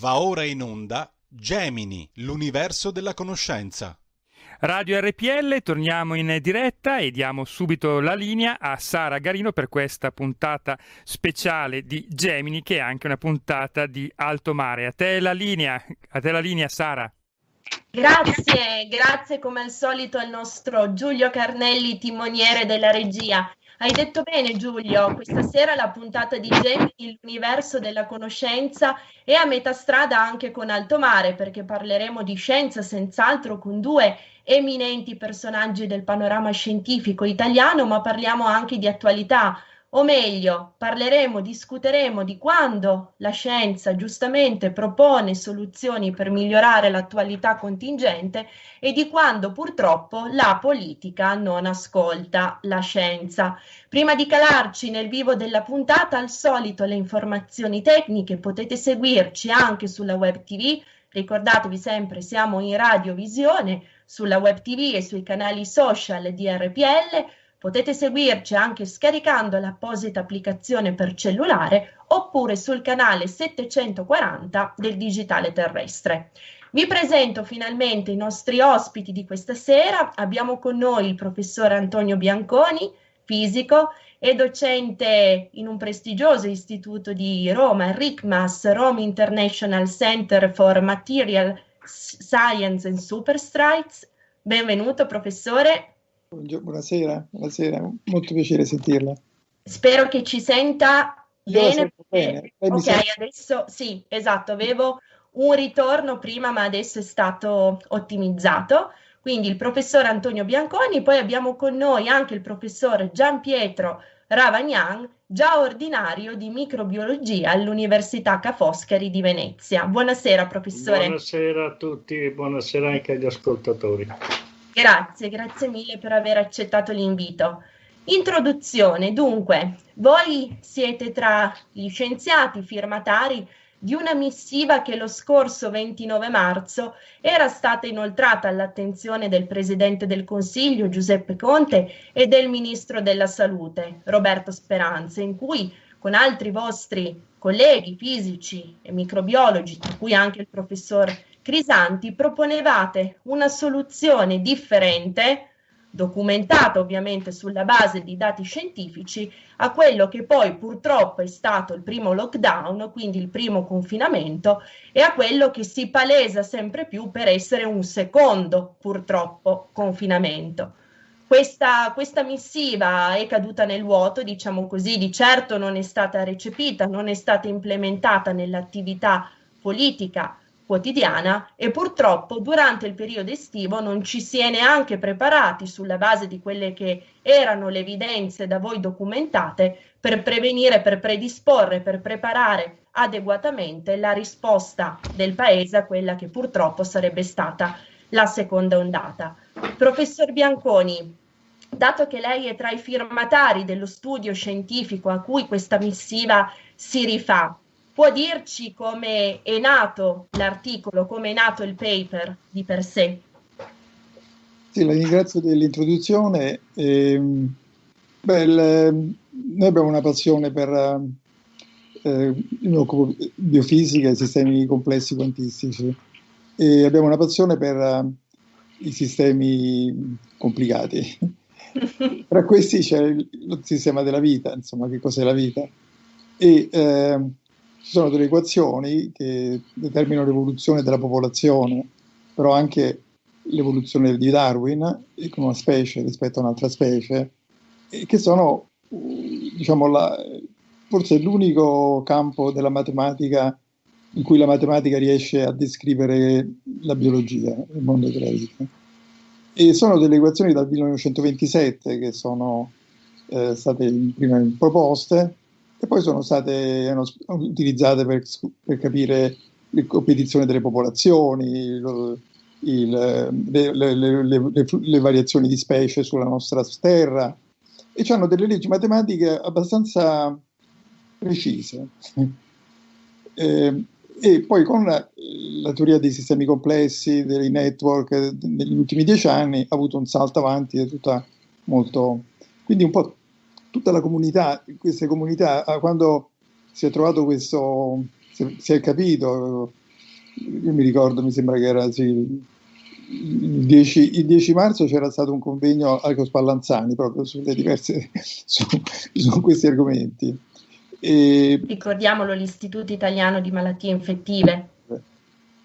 Va ora in onda Gemini, l'universo della conoscenza. Radio RPL, torniamo in diretta e diamo subito la linea a Sara Garino per questa puntata speciale di Gemini che è anche una puntata di alto mare. A te la linea, a te la linea Sara. Grazie, grazie come al solito al nostro Giulio Carnelli, timoniere della regia. Hai detto bene Giulio, questa sera la puntata di Gemini, l'universo della conoscenza è a metà strada anche con Alto Mare perché parleremo di scienza senz'altro con due eminenti personaggi del panorama scientifico italiano, ma parliamo anche di attualità o meglio, parleremo, discuteremo di quando la scienza giustamente propone soluzioni per migliorare l'attualità contingente e di quando purtroppo la politica non ascolta la scienza. Prima di calarci nel vivo della puntata, al solito le informazioni tecniche potete seguirci anche sulla web TV. Ricordatevi sempre, siamo in radiovisione sulla web TV e sui canali social di RPL Potete seguirci anche scaricando l'apposita applicazione per cellulare oppure sul canale 740 del Digitale Terrestre. Vi presento finalmente i nostri ospiti di questa sera. Abbiamo con noi il professor Antonio Bianconi, fisico e docente in un prestigioso istituto di Roma, RICMAS, Rome International Center for Material Science and Superstrides. Benvenuto professore. Buonasera, buonasera, molto piacere sentirla. Spero che ci senta bene. bene. Ok, sente... adesso sì, esatto, avevo un ritorno prima, ma adesso è stato ottimizzato. Quindi il professor Antonio Bianconi, poi abbiamo con noi anche il professor Gian Pietro Ravagnan, già ordinario di microbiologia all'Università Ca' Foscari di Venezia. Buonasera professore. Buonasera a tutti e buonasera anche agli ascoltatori. Grazie, grazie mille per aver accettato l'invito. Introduzione, dunque, voi siete tra gli scienziati firmatari di una missiva che lo scorso 29 marzo era stata inoltrata all'attenzione del Presidente del Consiglio Giuseppe Conte e del Ministro della Salute Roberto Speranza, in cui con altri vostri colleghi fisici e microbiologi, tra cui anche il professor Crisanti proponevate una soluzione differente, documentata ovviamente sulla base di dati scientifici, a quello che poi purtroppo è stato il primo lockdown, quindi il primo confinamento, e a quello che si palesa sempre più per essere un secondo, purtroppo, confinamento. Questa, questa, missiva è caduta nel vuoto, diciamo così, di certo non è stata recepita, non è stata implementata nell'attività politica quotidiana e purtroppo durante il periodo estivo non ci si è neanche preparati sulla base di quelle che erano le evidenze da voi documentate per prevenire, per predisporre, per preparare adeguatamente la risposta del paese a quella che purtroppo sarebbe stata la seconda ondata. Professor Bianconi, dato che lei è tra i firmatari dello studio scientifico a cui questa missiva si rifà, può dirci come è nato l'articolo, come è nato il paper di per sé? Sì, la ringrazio dell'introduzione. Eh, beh, il, noi abbiamo una passione per, eh, mi occupo di biofisica e sistemi complessi quantistici e abbiamo una passione per uh, i sistemi complicati. Tra questi c'è il, il, sistema della vita, insomma, che cos'è la vita. E eh, ci sono delle equazioni che determinano l'evoluzione della popolazione, però anche l'evoluzione di Darwin come una specie rispetto a un'altra specie, e che sono, diciamo, la, forse l'unico campo della matematica in cui la matematica riesce a descrivere la biologia, il mondo della vita. E sono delle equazioni dal 1927 che sono eh, state prima proposte e poi sono state utilizzate per, per capire la competizione delle popolazioni, il, il, le, le, le, le, variazioni di specie sulla nostra terra e hanno delle leggi matematiche abbastanza precise. eh, e poi con la, la, teoria dei sistemi complessi, dei network, negli ultimi dieci anni ha avuto un salto avanti, è tutta molto... Quindi un po' tutta la comunità, queste comunità, quando si è trovato questo, si è capito io mi ricordo, mi sembra che era sì, il, 10, il 10 marzo c'era stato un convegno al Spallanzani proprio sulle diverse, su, su questi argomenti. E, Ricordiamolo, l'Istituto Italiano di Malattie Infettive.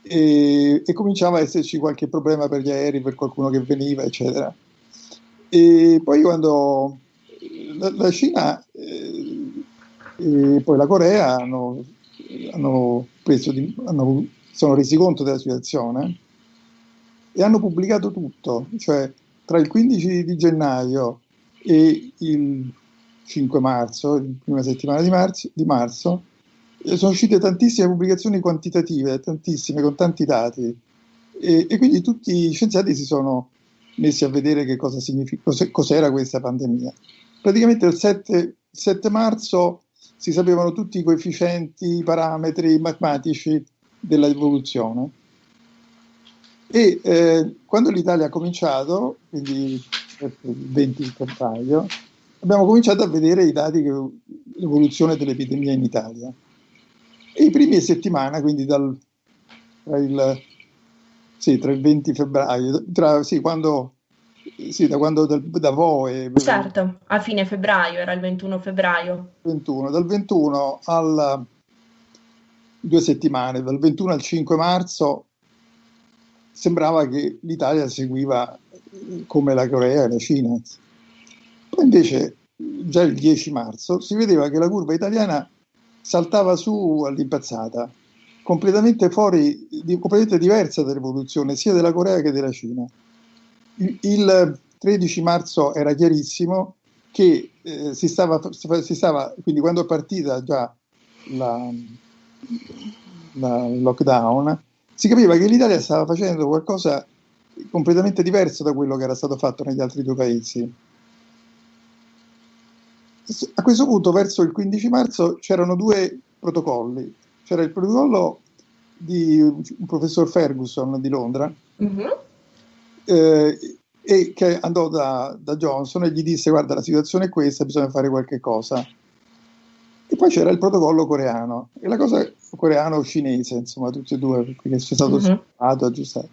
E, e, cominciava a esserci qualche problema per gli aerei, per qualcuno che veniva, eccetera. E poi quando la, la Cina eh, e poi la Corea hanno, hanno preso di, hanno, sono resi conto della situazione e hanno pubblicato tutto, cioè tra il 15 di gennaio e il 5 marzo, la prima settimana di marzo, di marzo, sono uscite tantissime pubblicazioni quantitative, tantissime, con tanti dati. E, e quindi tutti gli scienziati si sono messi a vedere che cosa significa, cos'era questa pandemia. Praticamente il 7, 7 marzo si sapevano tutti i coefficienti, i parametri matematici dell'evoluzione. E eh, quando l'Italia ha cominciato, quindi il 20 febbraio, abbiamo cominciato a vedere i dati dell'evoluzione dell'epidemia in Italia. E i primi settimane, quindi dal, tra, il, sì, tra il 20 febbraio, tra, sì, quando, sì, da quando da, da voi. Certo, a fine febbraio, era il 21 febbraio. 21, dal 21 al due settimane, dal 21 al 5 marzo, sembrava che l'Italia seguiva come la Corea e la Cina. Poi invece, già il 10 marzo, si vedeva che la curva italiana saltava su all'impazzata, completamente fuori, completamente diversa dall'evoluzione sia della Corea che della Cina. Il 13 marzo era chiarissimo che eh, si, stava, si stava, quindi quando è partita già la, la, lockdown, si capiva che l'Italia stava facendo qualcosa completamente diverso da quello che era stato fatto negli altri due paesi. A questo punto, verso il 15 marzo, c'erano due protocolli. C'era il protocollo di un professor Ferguson di Londra, mm-hmm. Eh, e che andò da, da, Johnson e gli disse guarda la situazione è questa, bisogna fare qualche cosa. E poi c'era il protocollo coreano, e la cosa coreano-cinese, insomma, tutti e due, perché c'è stato mm-hmm. aggiustato.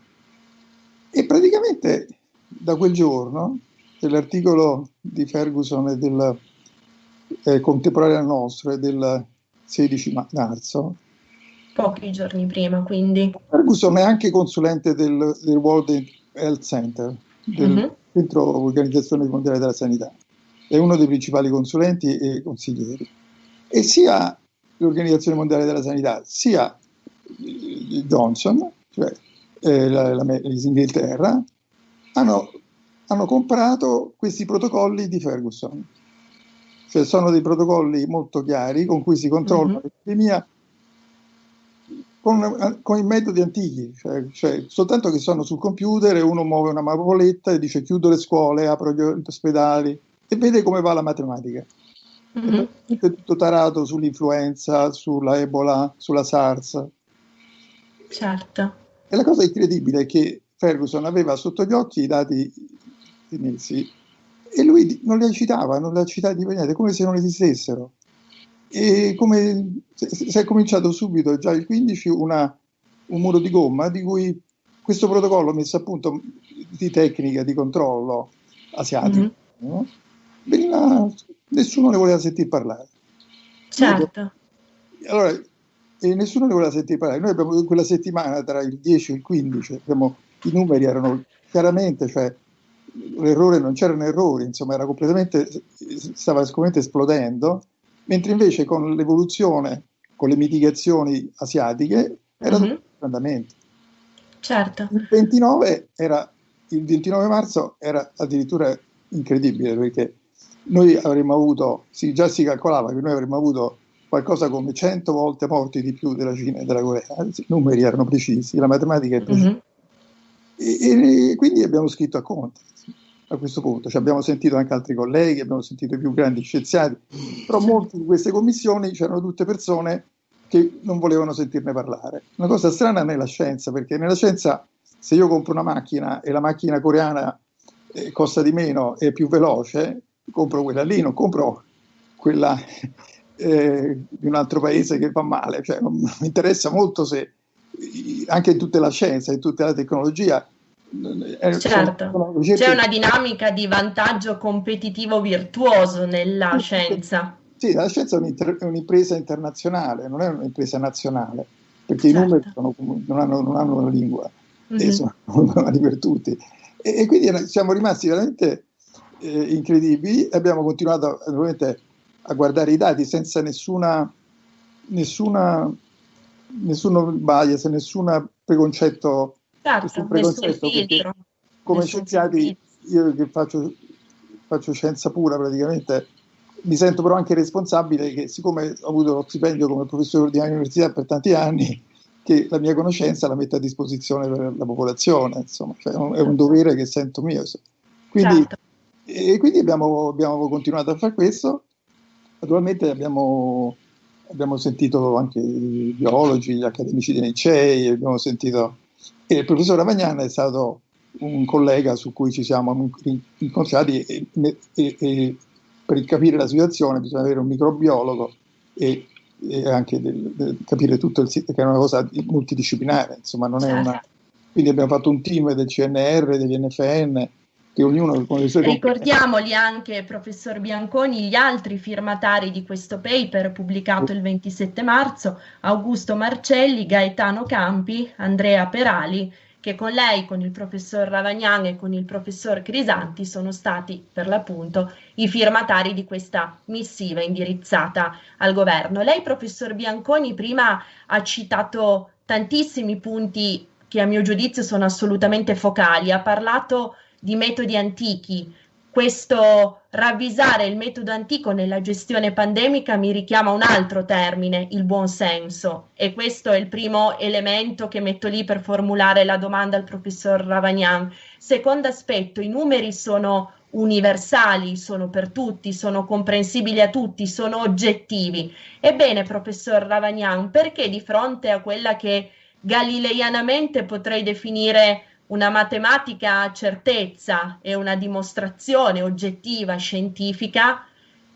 E praticamente da quel giorno, dell'articolo di Ferguson e del eh, contemporaneo nostro, è del 16 marzo, pochi giorni prima, quindi. Ferguson è anche consulente del, del World Health Center, del mm-hmm. Centro Organizzazione Mondiale della Sanità. È uno dei principali consulenti e consiglieri. E sia l'Organizzazione Mondiale della Sanità, sia Johnson, cioè eh, la, la, l'Inghilterra, hanno, hanno comprato questi protocolli di Ferguson. Cioè sono dei protocolli molto chiari con cui si controlla mm-hmm. l'epidemia con, con, i metodi antichi, cioè, cioè, soltanto che sono sul computer e uno muove una mappoletta e dice chiudo le scuole, apro gli ospedali e vede come va la matematica. Mm-hmm. È tutto tarato sull'influenza, sulla Ebola, sulla SARS. Certo. E la cosa incredibile è che Ferguson aveva sotto gli occhi i dati messi e lui non li citava, non li ha citati per niente, come se non esistessero. E come si è cominciato subito, già il 15, una, un muro di gomma di cui questo protocollo messo a punto di tecnica di controllo asiatico, mm-hmm. no? Veniva, nessuno ne voleva sentire parlare. Certo. Allora, e nessuno ne voleva sentire parlare. Noi abbiamo quella settimana tra il 10 e il 15, abbiamo, i numeri erano chiaramente, cioè l'errore non c'erano errori, insomma era completamente, stava completamente esplodendo mentre invece con l'evoluzione, con le mitigazioni asiatiche, era mm-hmm. tutto andamento. Certo. Il 29, era, il 29 marzo era addirittura incredibile perché noi avremmo avuto, sì, già si calcolava che noi avremmo avuto qualcosa come 100 volte morti di più della Cina e della Corea, i numeri erano precisi, la matematica è precisa. Mm-hmm. E, e, quindi abbiamo scritto a conto a questo punto. Ci abbiamo sentito anche altri colleghi, abbiamo sentito i più grandi scienziati, però molte di queste commissioni c'erano tutte persone che non volevano sentirne parlare. Una cosa strana nella scienza, perché nella scienza se io compro una macchina e la macchina coreana eh, costa di meno e è più veloce, compro quella lì, non compro quella eh, di un altro paese che va male. Cioè, non mi interessa molto se anche in tutta la scienza, in tutta la tecnologia. Certo, c'è una dinamica di vantaggio competitivo virtuoso nella scienza. Sì, la scienza è un'impresa internazionale, non è un'impresa nazionale, perché certo. i numeri sono, non, hanno, non, hanno, una lingua mm-hmm. e sono uguali per tutti. E, e, quindi siamo rimasti veramente eh, incredibili abbiamo continuato a guardare i dati senza nessuna, nessuna nessun bias, nessun preconcetto, certo, nessun preconcetto nessun come scienziati io che faccio, faccio, scienza pura praticamente mi sento però anche responsabile che siccome ho avuto lo stipendio come professore ordinario all'università per tanti anni che la mia conoscenza la metto a disposizione per la popolazione insomma cioè è, un, è un dovere che sento mio quindi, certo. e quindi abbiamo, abbiamo continuato a fare questo. Naturalmente abbiamo abbiamo sentito anche i biologi, gli accademici dei Licei, abbiamo sentito... E il professor Ravagnan è stato un collega su cui ci siamo incontrati e, e, e per capire la situazione bisogna avere un microbiologo e, e anche del, del, capire tutto il che è una cosa multidisciplinare, insomma non è una... Quindi abbiamo fatto un team del CNR, degli NFN, che ognuno con le sue Ricordiamoli anche, professor Bianconi, gli altri firmatari di questo paper pubblicato il 27 marzo, Augusto Marcelli, Gaetano Campi, Andrea Perali, che con lei, con il professor Ravagnan e con il professor Crisanti sono stati per l'appunto i firmatari di questa missiva indirizzata al governo. Lei, professor Bianconi, prima ha citato tantissimi punti che a mio giudizio sono assolutamente focali, ha parlato metodi antichi. Questo ravvisare il metodo antico nella gestione pandemica mi richiama un altro termine, il buon senso, e questo è il primo elemento che metto lì per formulare la domanda al professor Ravagnan. Secondo aspetto, i numeri sono universali, sono per tutti, sono comprensibili a tutti, sono oggettivi. Ebbene, professor Ravagnan, perché di fronte a quella che galileianamente potrei definire una matematica certezza e una dimostrazione oggettiva scientifica,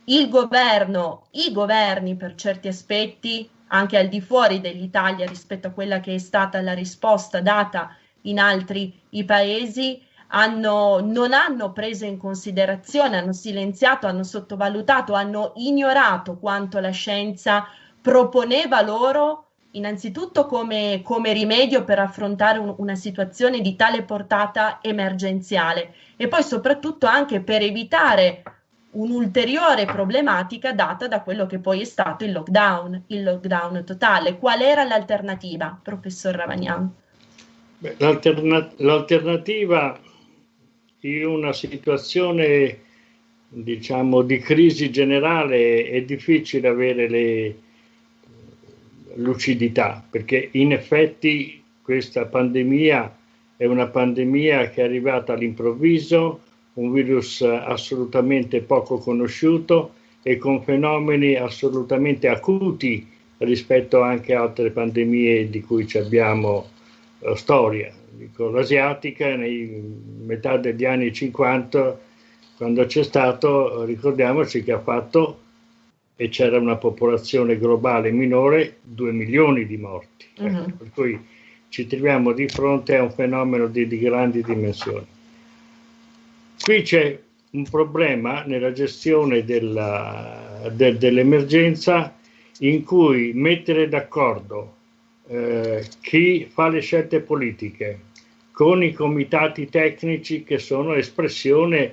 il governo, i governi per certi aspetti, anche al di fuori dell'Italia rispetto a quella che è stata la risposta data in altri paesi, hanno, non hanno preso in considerazione, hanno silenziato, hanno sottovalutato, hanno ignorato quanto la scienza proponeva loro innanzitutto come, come rimedio per affrontare un, una situazione di tale portata emergenziale e poi soprattutto anche per evitare un'ulteriore problematica data da quello che poi è stato il lockdown, il lockdown totale. Qual era l'alternativa, professor Ravagnan? L'alterna- l'alternativa in una situazione diciamo di crisi generale è difficile avere le, lucidità, perché in effetti questa pandemia è una pandemia che è arrivata all'improvviso, un virus assolutamente poco conosciuto e con fenomeni assolutamente acuti rispetto anche a altre pandemie di cui abbiamo uh, storia. Dico, l'asiatica, nei metà degli anni 50, quando c'è stato, ricordiamoci che ha fatto e c'era una popolazione globale minore, 2 milioni di morti. Ecco, per cui ci troviamo di fronte a un fenomeno di, di grandi dimensioni. Qui c'è un problema nella gestione della, de, dell'emergenza in cui mettere d'accordo eh, chi fa le scelte politiche con i comitati tecnici che sono espressione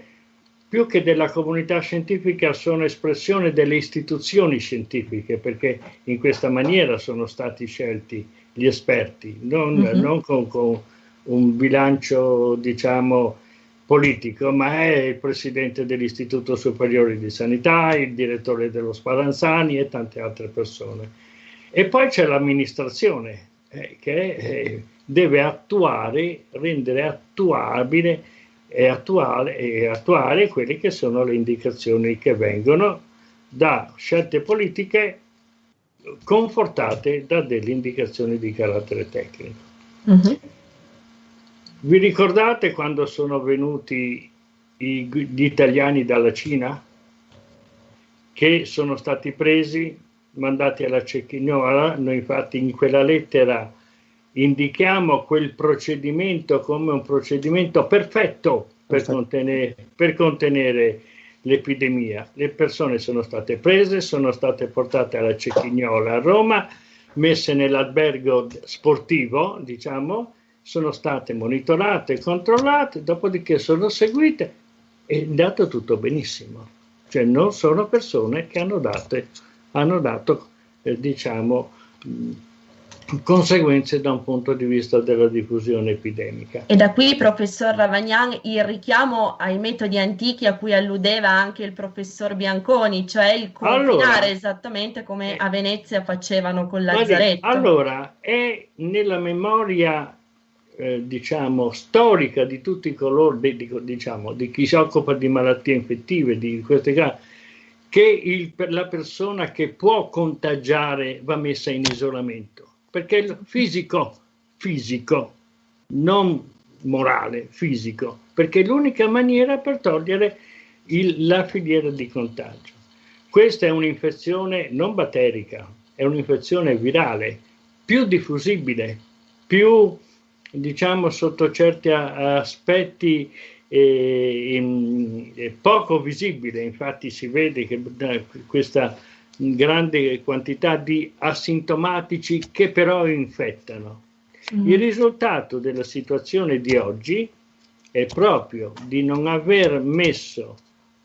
più che della comunità scientifica sono espressione delle istituzioni scientifiche, perché in questa maniera sono stati scelti gli esperti, non, mm-hmm. non con, con, un bilancio, diciamo, politico, ma è il presidente dell'Istituto Superiore di Sanità, il direttore dello Spallanzani e tante altre persone. E poi c'è l'amministrazione eh, che eh, deve attuare, rendere attuabile e attuare, e attuare quelle che sono le indicazioni che vengono da scelte politiche confortate da delle indicazioni di carattere tecnico. Uh-huh. Vi ricordate quando sono venuti i, gli italiani dalla Cina? Che sono stati presi, mandati alla cecchinola, noi infatti in quella lettera indichiamo quel procedimento come un procedimento perfetto per, contenere, per contenere l'epidemia. Le persone sono state prese, sono state portate alla Cecchignola a Roma, messe nell'albergo sportivo, diciamo, sono state monitorate, controllate, dopodiché sono seguite e è andato tutto benissimo. Cioè non sono persone che hanno, date, hanno dato, eh, diciamo, conseguenze da un punto di vista della diffusione epidemica. E da qui, professor Ravagnan, il richiamo ai metodi antichi a cui alludeva anche il professor Bianconi, cioè il confinare allora, esattamente come a Venezia facevano con Lazzaretto. Allora, è nella memoria eh, diciamo, storica di tutti coloro, di, diciamo, di chi si occupa di malattie infettive, di queste cose, che il, la persona che può contagiare va messa in isolamento perché il fisico, fisico, non morale, fisico, perché è l'unica maniera per togliere il, la filiera di contagio. Questa è un'infezione non batterica, è un'infezione virale, più diffusibile, più diciamo sotto certi aspetti eh, in, eh, poco visibile, infatti si vede che eh, questa grande quantità di asintomatici che però infettano. Mm. Il risultato della situazione di oggi è proprio di non aver messo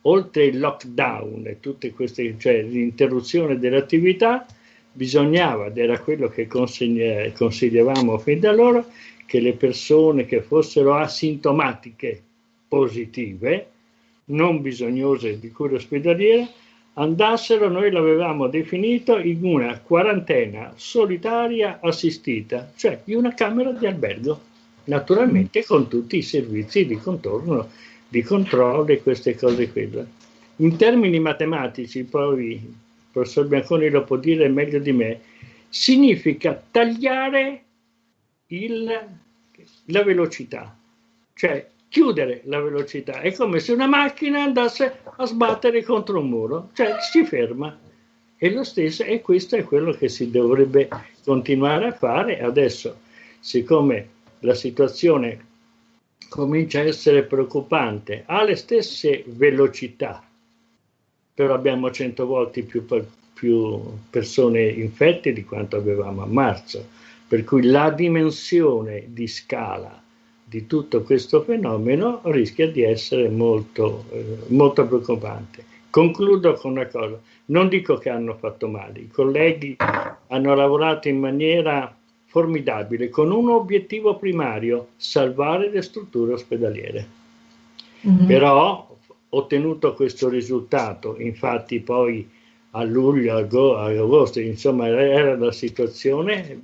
oltre il lockdown e tutte queste, cioè l'interruzione dell'attività, bisognava, ed era quello che consigliavamo fin da allora, che le persone che fossero asintomatiche positive, non bisognose di cura ospedaliera, andassero, noi l'avevamo definito in una quarantena solitaria assistita, cioè in una camera di albergo, naturalmente con tutti i servizi di contorno, di controllo e queste cose qui. In termini matematici, poi il professor Bianconi lo può dire meglio di me, significa tagliare il, la velocità, cioè chiudere la velocità. È come se una macchina andasse a sbattere contro un muro, cioè si ferma. E lo stesso, e questo è quello che si dovrebbe continuare a fare adesso, siccome la situazione comincia a essere preoccupante, ha le stesse velocità, però abbiamo 100 volte più, più persone infette di quanto avevamo a marzo, per cui la dimensione di scala di tutto questo fenomeno rischia di essere molto, eh, molto preoccupante. Concludo con una cosa, non dico che hanno fatto male, i colleghi hanno lavorato in maniera formidabile con un obiettivo primario, salvare le strutture ospedaliere. Mm-hmm. Però ottenuto questo risultato, infatti poi a luglio, agosto, insomma era la situazione,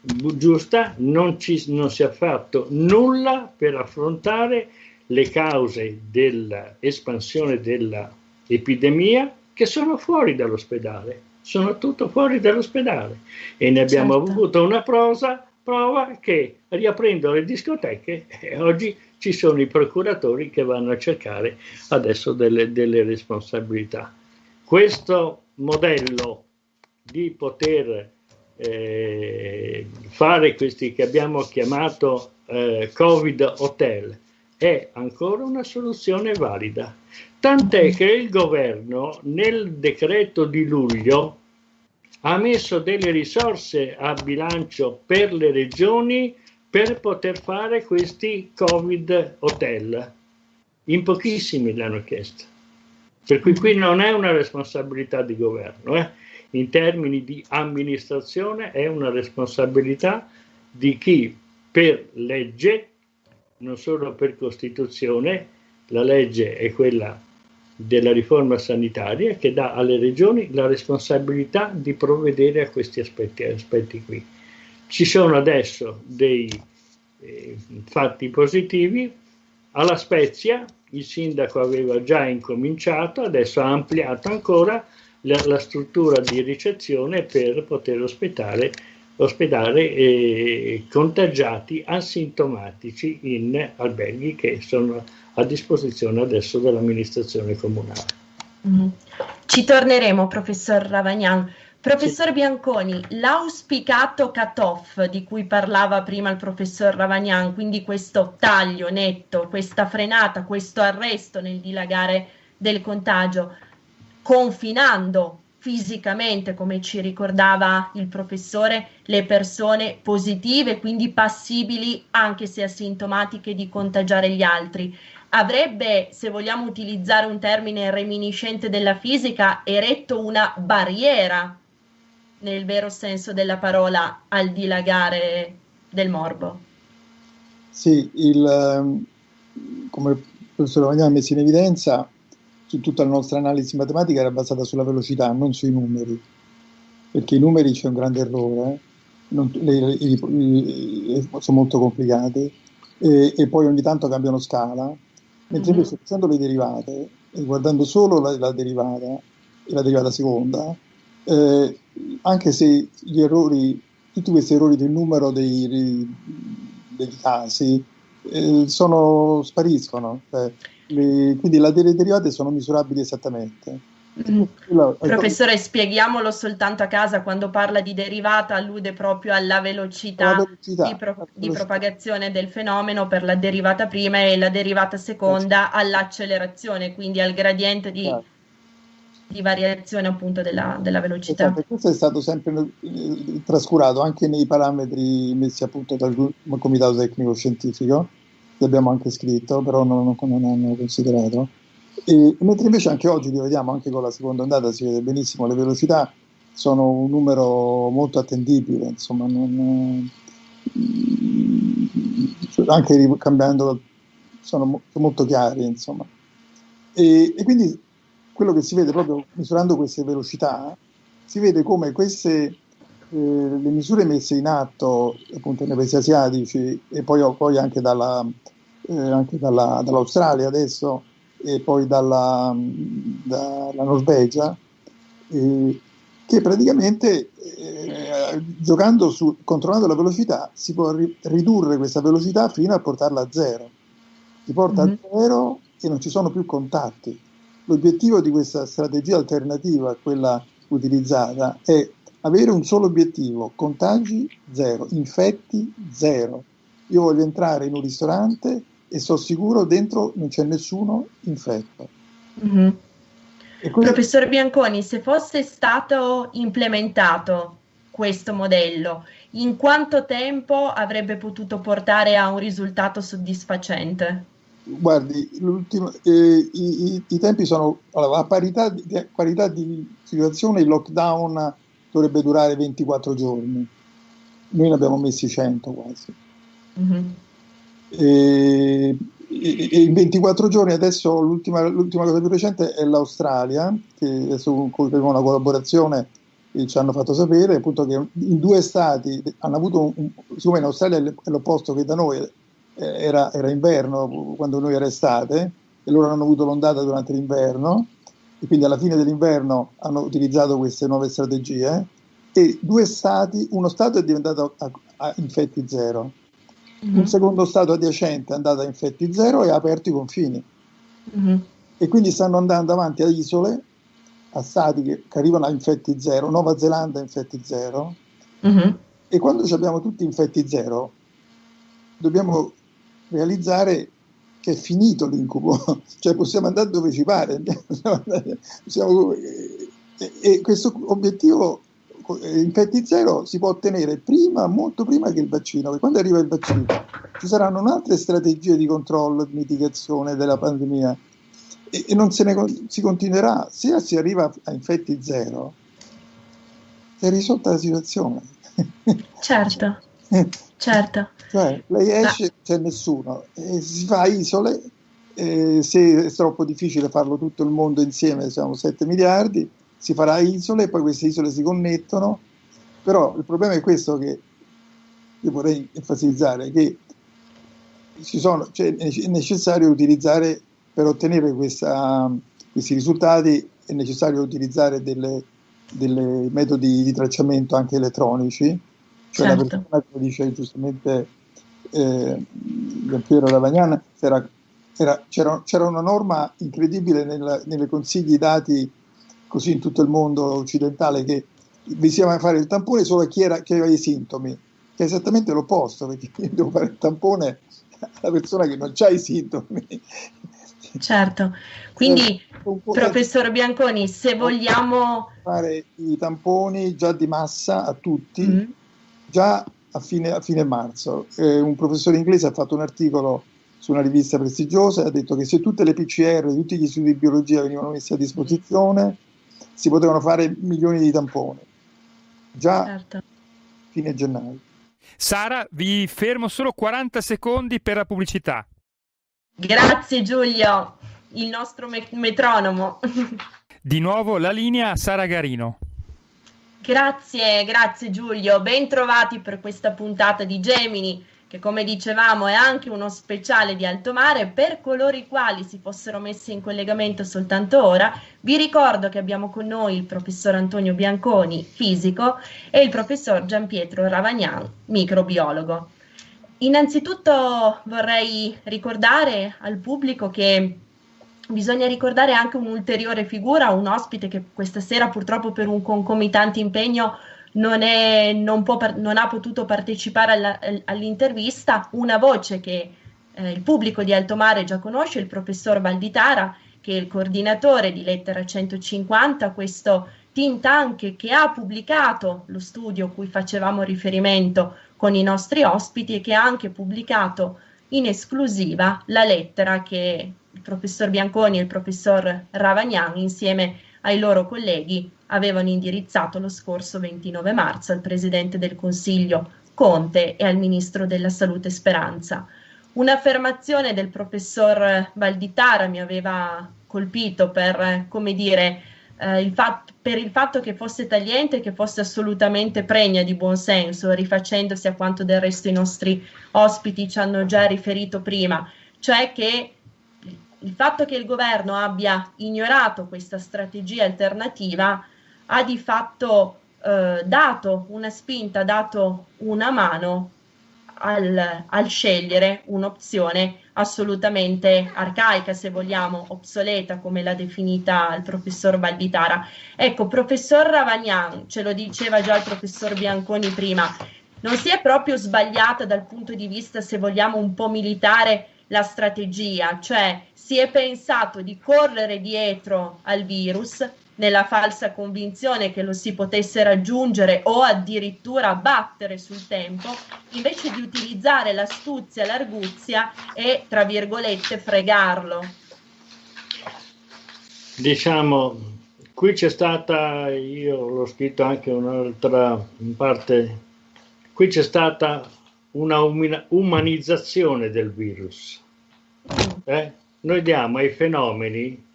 giusta, non, ci, non si è fatto nulla per affrontare le cause dell'espansione dell'epidemia che sono fuori dall'ospedale, sono tutto fuori dall'ospedale e ne abbiamo certo. avuto una prosa, prova che riaprendo le discoteche eh, oggi ci sono i procuratori che vanno a cercare adesso delle, delle responsabilità. Questo modello di poter eh, fare questi che abbiamo chiamato eh, Covid Hotel è ancora una soluzione valida. Tant'è che il governo nel decreto di luglio ha messo delle risorse a bilancio per le regioni per poter fare questi Covid Hotel. In pochissimi l'hanno chiesto. Per cui qui non è una responsabilità di governo, eh? In termini di amministrazione è una responsabilità di chi per legge, non solo per Costituzione, la legge è quella della riforma sanitaria che dà alle regioni la responsabilità di provvedere a questi aspetti, aspetti qui. Ci sono adesso dei eh, fatti positivi. Alla Spezia il sindaco aveva già incominciato, adesso ha ampliato ancora la, la struttura di ricezione per poter ospitare, ospedare eh, contagiati asintomatici in alberghi che sono a disposizione adesso dell'amministrazione comunale. Mm. Ci torneremo, professor Ravagnan. Professor Bianconi, l'auspicato cut-off di cui parlava prima il professor Ravagnan, quindi questo taglio netto, questa frenata, questo arresto nel dilagare del contagio, confinando fisicamente, come ci ricordava il professore, le persone positive, quindi passibili anche se asintomatiche di contagiare gli altri. Avrebbe, se vogliamo utilizzare un termine reminiscente della fisica, eretto una barriera nel vero senso della parola al dilagare del morbo. Sì, il, ehm, come il professor Lavagna ha messo in evidenza, tutta la nostra analisi matematica era basata sulla velocità, non sui numeri, perché i numeri c'è un grande errore, eh. non, le, le, le, sono molto complicati e, e, poi ogni tanto cambiano scala, mentre mm-hmm. invece facendo le derivate e guardando solo la, la derivata e la derivata seconda, eh, anche se gli errori, tutti questi errori del numero dei, dei casi eh, sono, spariscono, eh, le, quindi le derivate sono misurabili esattamente. Mm. Professore, spieghiamolo soltanto a casa, quando parla di derivata allude proprio alla velocità, velocità, di, pro- velocità. di, propagazione del fenomeno per la derivata prima e la derivata seconda all'accelerazione, quindi al gradiente di, certo di variazione appunto della, della velocità. Esatto, questo è stato sempre eh, trascurato anche nei parametri messi appunto dal Comitato Tecnico Scientifico, che abbiamo anche scritto, però non, non hanno considerato. E, mentre invece anche oggi li vediamo, anche con la seconda ondata si vede benissimo, le velocità sono un numero molto attendibile, insomma, non, eh, anche cambiando sono molto chiari, insomma. E, e quindi quello che si vede proprio misurando queste velocità, si vede come queste le misure messe in atto appunto nei paesi asiatici e poi, poi anche, dalla, eh, anche dalla, dall'Australia adesso e poi dalla, dalla Norvegia, eh, che praticamente eh, giocando su, controllando la velocità si può ri- ridurre questa velocità fino a portarla a zero. Si porta mm-hmm. a zero e non ci sono più contatti. L'obiettivo di questa strategia alternativa a quella utilizzata è avere un solo obiettivo, contagi zero, infetti zero. Io voglio entrare in un ristorante e sono sicuro dentro non c'è nessuno infetto. Mm-hmm. Quindi... Professor Bianconi, se fosse stato implementato questo modello, in quanto tempo avrebbe potuto portare a un risultato soddisfacente? Guardi, eh, i, i, tempi sono allora, a parità di, parità di situazione il lockdown dovrebbe durare 24 giorni, noi ne abbiamo messi 100 quasi. Mm-hmm. E, e, in 24 giorni adesso l'ultima, l'ultima, cosa più recente è l'Australia, che adesso con una collaborazione ci hanno fatto sapere appunto che in due stati hanno avuto un, siccome in Australia è l'opposto che da noi eh, era, era, inverno quando noi era estate e loro hanno avuto l'ondata durante l'inverno e quindi alla fine dell'inverno hanno utilizzato queste nuove strategie e due stati, uno stato è diventato a, a infetti zero, mm-hmm. un secondo stato adiacente è andato a infetti zero e ha aperto i confini. Mm-hmm. E quindi stanno andando avanti a isole, a stati che, che arrivano a infetti zero, Nuova Zelanda infetti zero, mm-hmm. e quando abbiamo tutti infetti zero dobbiamo realizzare che è finito l'incubo, cioè possiamo andare dove ci pare. Possiamo, e, questo obiettivo infetti zero si può ottenere prima, molto prima che il vaccino, quando arriva il vaccino ci saranno un'altra strategie di controllo e mitigazione della pandemia e, e non se ne si continuerà. Se si arriva a infetti zero, è risolta la situazione. Certo, certo. Cioè, lei esce, ah. c'è nessuno, e si fa isole, e se è troppo difficile farlo tutto il mondo insieme, siamo 7 miliardi, si farà isole, poi queste isole si connettono, però il problema è questo che io vorrei enfatizzare, che sono, cioè, è necessario utilizzare, per ottenere questa, questi risultati, è necessario utilizzare delle, delle metodi di tracciamento anche elettronici, cioè certo. la persona che dice giustamente eh, Piero Ravagnan era, era, c'era, c'era, una norma incredibile nel, nelle consigli dati così in tutto il mondo occidentale che bisognava fare il tampone solo a chi, era, chi aveva i sintomi, che è esattamente l'opposto, perché io devo fare il tampone alla persona che non ha i sintomi. Certo, quindi professor Bianconi, se vogliamo fare i tamponi già di massa a tutti, mm-hmm. Già a fine, a fine marzo. Eh, un professore inglese ha fatto un articolo su una rivista prestigiosa e ha detto che se tutte le PCR, tutti gli studi di biologia venivano messi a disposizione, si potevano fare milioni di tamponi. Già certo. fine gennaio. Sara, vi fermo solo 40 secondi per la pubblicità. Grazie Giulio, il nostro me- metronomo. Di nuovo la linea a Sara Garino. Grazie, grazie Giulio, ben trovati per questa puntata di Gemini che come dicevamo è anche uno speciale di alto mare per coloro i quali si fossero messi in collegamento soltanto ora. Vi ricordo che abbiamo con noi il professor Antonio Bianconi, fisico, e il professor Gianpietro Ravagnan, microbiologo. Innanzitutto vorrei ricordare al pubblico che bisogna ricordare anche un'ulteriore figura, un ospite che questa sera purtroppo per un concomitante impegno non, è, non, può, non ha potuto partecipare alla, all'intervista, una voce che eh, il pubblico di Alto Mare già conosce, il professor Valditara, che è il coordinatore di Lettera 150, questo think tank che ha pubblicato lo studio cui facevamo riferimento con i nostri ospiti e che ha anche pubblicato in esclusiva la lettera che il professor Bianconi e il professor Ravagnan insieme ai loro colleghi avevano indirizzato lo scorso 29 marzo al Presidente del Consiglio Conte e al Ministro della Salute Speranza. Un'affermazione del professor Valditara mi aveva colpito per, come dire, eh, il fatto, per il fatto che fosse tagliente che fosse assolutamente pregna di buonsenso, rifacendosi a quanto del resto i nostri ospiti ci hanno già riferito prima, cioè che il fatto che il governo abbia ignorato questa strategia alternativa ha di fatto eh, dato una spinta, dato una mano al, al scegliere un'opzione assolutamente arcaica, se vogliamo, obsoleta, come l'ha definita il professor Valditara. Ecco, professor Ravagnan, ce lo diceva già il professor Bianconi prima, non si è proprio sbagliata dal punto di vista, se vogliamo, un po' militare la strategia, cioè si è pensato di correre dietro al virus nella falsa convinzione che lo si potesse raggiungere o addirittura abbattere sul tempo, invece di utilizzare l'astuzia, l'arguzia e, tra virgolette, fregarlo. Diciamo, qui c'è stata, io l'ho scritto anche un'altra parte, qui c'è stata una umanizzazione del virus. Eh? Noi diamo ai fenomeni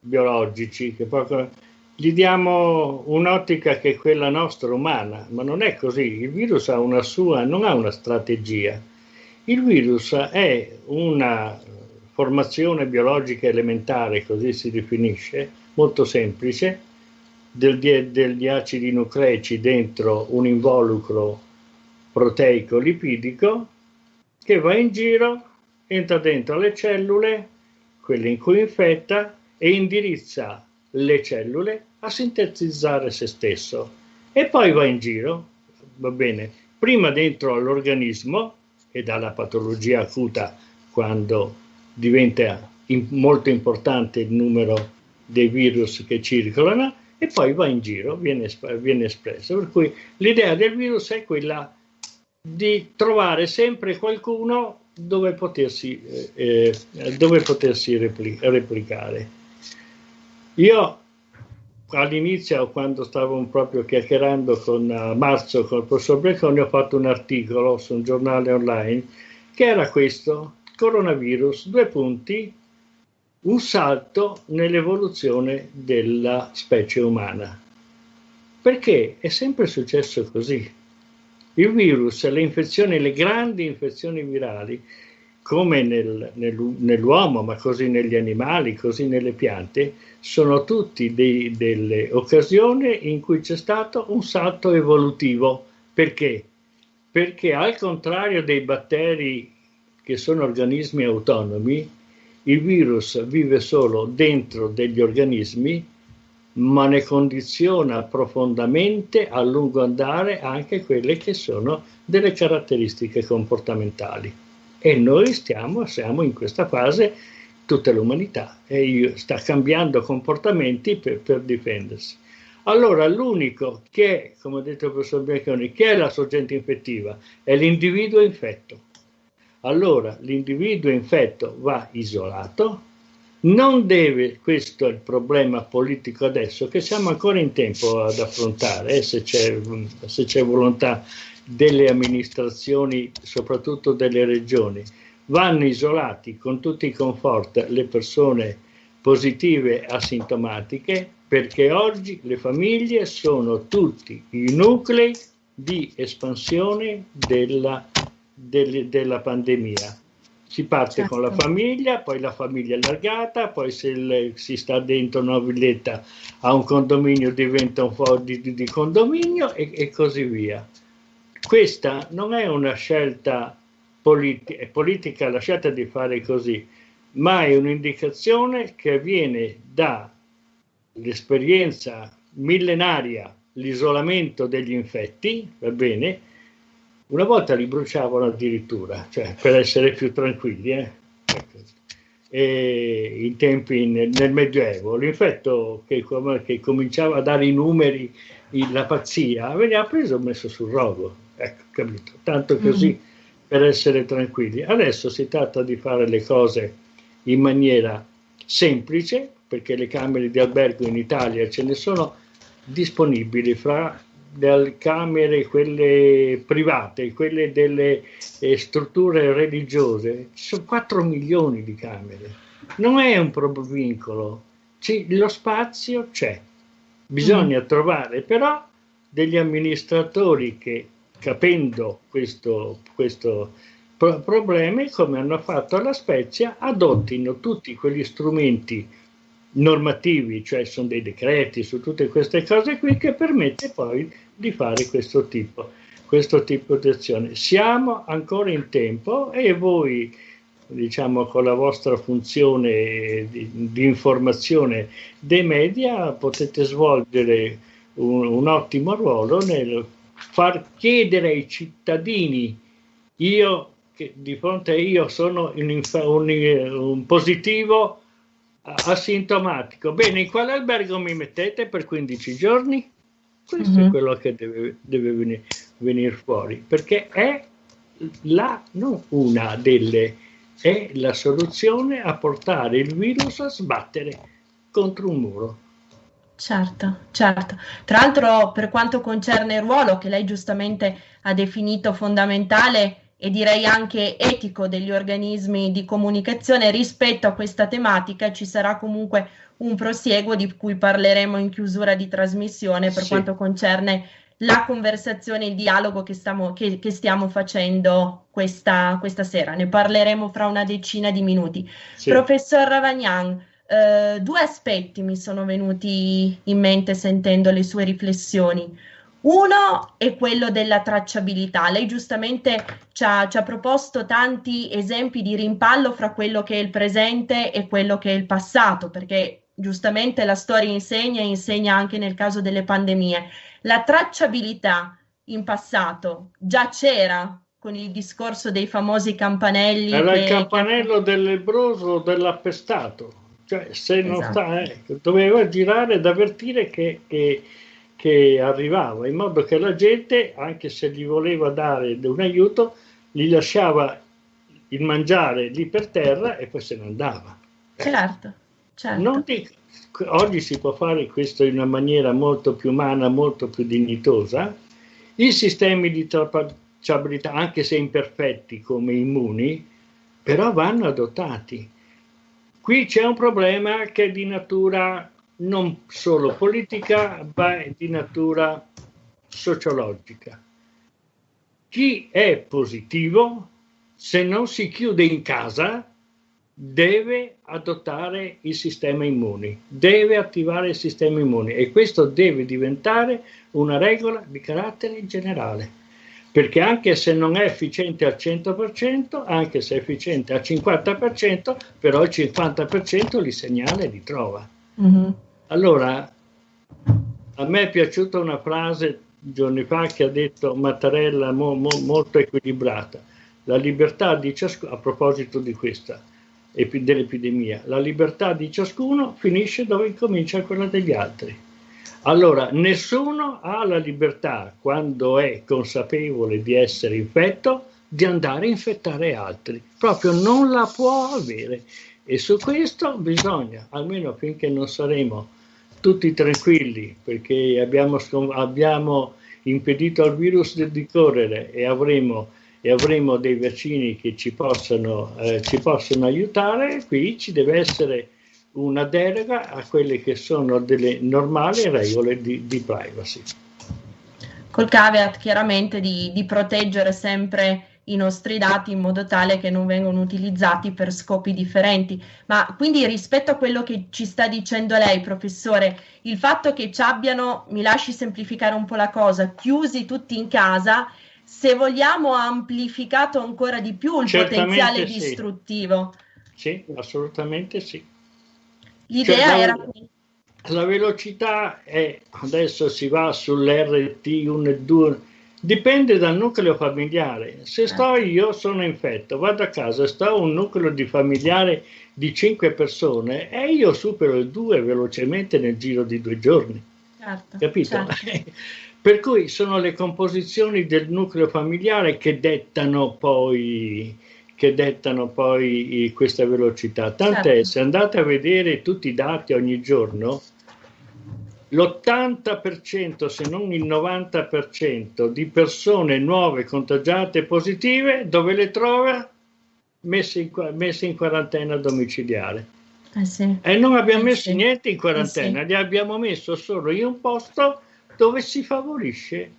biologici, che proprio gli diamo un'ottica che è quella nostra umana, ma non è così. Il virus ha una sua, non ha una strategia. Il virus è una formazione biologica elementare, così si definisce, molto semplice, del, degli acidi nucleici dentro un involucro proteico lipidico che va in giro, entra dentro le cellule, quelle in cui infetta, e indirizza le cellule a sintetizzare se stesso e poi va in giro, va bene, prima dentro all'organismo e dalla patologia acuta quando diventa in, molto importante il numero dei virus che circolano e poi va in giro, viene, viene espresso. Per cui l'idea del virus è quella di trovare sempre qualcuno dove potersi, eh, eh dove potersi repli- replicare. Io all'inizio, quando stavo proprio chiacchierando con uh, Marzo, con il professor Brecconi, ho fatto un articolo su un giornale online che era questo, coronavirus, due punti, un salto nell'evoluzione della specie umana. Perché è sempre successo così. Il virus, le infezioni, le grandi infezioni virali, come nel, nel, nell'uomo, ma così negli animali, così nelle piante, sono tutti dei, delle occasioni in cui c'è stato un salto evolutivo. Perché? Perché al contrario dei batteri che sono organismi autonomi, il virus vive solo dentro degli organismi, ma ne condiziona profondamente a lungo andare anche quelle che sono delle caratteristiche comportamentali. E noi stiamo, siamo in questa fase, tutta l'umanità, e sta cambiando comportamenti per, per difendersi. Allora l'unico che, come ha detto il professor Bianconi, che è la sorgente infettiva è l'individuo infetto. Allora l'individuo infetto va isolato, non deve, questo è il problema politico adesso, che siamo ancora in tempo ad affrontare, eh, se, c'è, se c'è volontà delle amministrazioni, soprattutto delle regioni, vanno isolati con tutti i comfort le persone positive asintomatiche perché oggi le famiglie sono tutti i nuclei di espansione della, del, della pandemia si parte certo. con la famiglia, poi la famiglia allargata, poi se il, si sta dentro una villetta a un condominio diventa un po' di, di, di condominio e, e, così via. Questa non è una scelta politi- politica la scelta di fare così, ma è un'indicazione che viene dall'esperienza millenaria, l'isolamento degli infetti, va bene, una volta li bruciavano addirittura, cioè per essere più tranquilli. Eh? In tempi nel, nel Medioevo, l'infetto che, che, cominciava a dare i numeri, la pazzia, veniva preso e messo sul rogo. Ecco, capito? Tanto così mm-hmm. per essere tranquilli. Adesso si tratta di fare le cose in maniera semplice, perché le camere di albergo in Italia ce ne sono disponibili fra delle camere, quelle private, quelle delle eh, strutture religiose, ci sono 4 milioni di camere. Non è un proprio vincolo, ci, lo spazio c'è. Bisogna mm. trovare però degli amministratori che, capendo questo, questo pro- problema, come hanno fatto alla Spezia, adottino tutti quegli strumenti normativi, cioè sono dei decreti su tutte queste cose qui che permette poi di fare questo tipo, questo tipo di azione. Siamo ancora in tempo e voi, diciamo, con la vostra funzione di, di informazione dei media potete svolgere un, un ottimo ruolo nel far chiedere ai cittadini, io che di fronte a io sono un, un, un positivo asintomatico. Bene, in quale albergo mi mettete per 15 giorni? Questo mm-hmm. è quello che deve, deve venire, venire, fuori, perché è la, non una delle, è la soluzione a portare il virus a sbattere contro un muro. Certo, certo. Tra l'altro, per quanto concerne il ruolo che lei giustamente ha definito fondamentale, e direi anche etico degli organismi di comunicazione rispetto a questa tematica ci sarà comunque un prosieguo di cui parleremo in chiusura di trasmissione per sì. quanto concerne la conversazione, il dialogo che, stiamo, che, che stiamo facendo questa, questa, sera. Ne parleremo fra una decina di minuti. Sì. Professor Ravagnan, eh, due aspetti mi sono venuti in mente sentendo le sue riflessioni. Uno è quello della tracciabilità. Lei giustamente ci ha, ci ha, proposto tanti esempi di rimpallo fra quello che è il presente e quello che è il passato, perché giustamente la storia insegna e insegna anche nel caso delle pandemie. La tracciabilità in passato già c'era con il discorso dei famosi campanelli. Era che... il campanello del lebroso o dell'appestato, cioè se non esatto. sta, eh, doveva girare ed avvertire che, che che arrivava, in modo che la gente, anche se gli voleva dare un aiuto, gli lasciava il mangiare lì per terra e poi se ne andava. Certo, certo. Dico, oggi si può fare questo in una maniera molto più umana, molto più dignitosa. I sistemi di tracciabilità, anche se imperfetti come immuni, però vanno adottati. Qui c'è un problema che è di natura non solo politica, ma di natura sociologica. Chi è positivo, se non si chiude in casa, deve adottare il sistema immune, deve attivare il sistema immune e questo deve diventare una regola di carattere generale. Perché anche se non è efficiente al 100%, anche se è efficiente al 50%, però il 50% li segnala e li trova. Mm-hmm. Allora, A me è piaciuta una frase giorni fa che ha detto Mattarella mo, mo, molto equilibrata. La libertà di ciascuno, a proposito di questa dell'epidemia, la libertà di ciascuno finisce dove incomincia quella degli altri. Allora, nessuno ha la libertà, quando è consapevole di essere infetto, di andare a infettare altri. Proprio non la può avere. E su questo bisogna, almeno finché non saremo tutti tranquilli, perché abbiamo, abbiamo impedito al virus di correre e avremo, e avremo dei vaccini che ci possano, eh, ci possono aiutare, qui ci deve essere una deroga a quelle che sono delle normali regole di, di privacy. Col caveat chiaramente di, di proteggere sempre i nostri dati in modo tale che non vengano utilizzati per scopi differenti. Ma quindi rispetto a quello che ci sta dicendo lei, professore, il fatto che ci abbiano, mi lasci semplificare un po' la cosa, chiusi tutti in casa, se vogliamo ha amplificato ancora di più il Certamente potenziale sì. distruttivo. Sì, assolutamente sì. L'idea cioè, era... La velocità è, adesso si va sull'RT1 e 2, dipende dal nucleo familiare. Se sto eh. io sono infetto, vado a casa, sto un nucleo di familiare di 5 persone e io supero il 2 velocemente nel giro di due giorni. Certo, Capito? Certo. per cui sono le composizioni del nucleo familiare che dettano poi che dettano poi questa velocità. Tant'è, certo. se andate a vedere tutti i dati ogni giorno, l'80% se non il 90% di persone nuove contagiate positive dove le trova? Messe in, messe in quarantena domiciliare. Eh sì. E non abbiamo eh messo sì. niente in quarantena, eh sì. li abbiamo messo solo in un posto dove si favorisce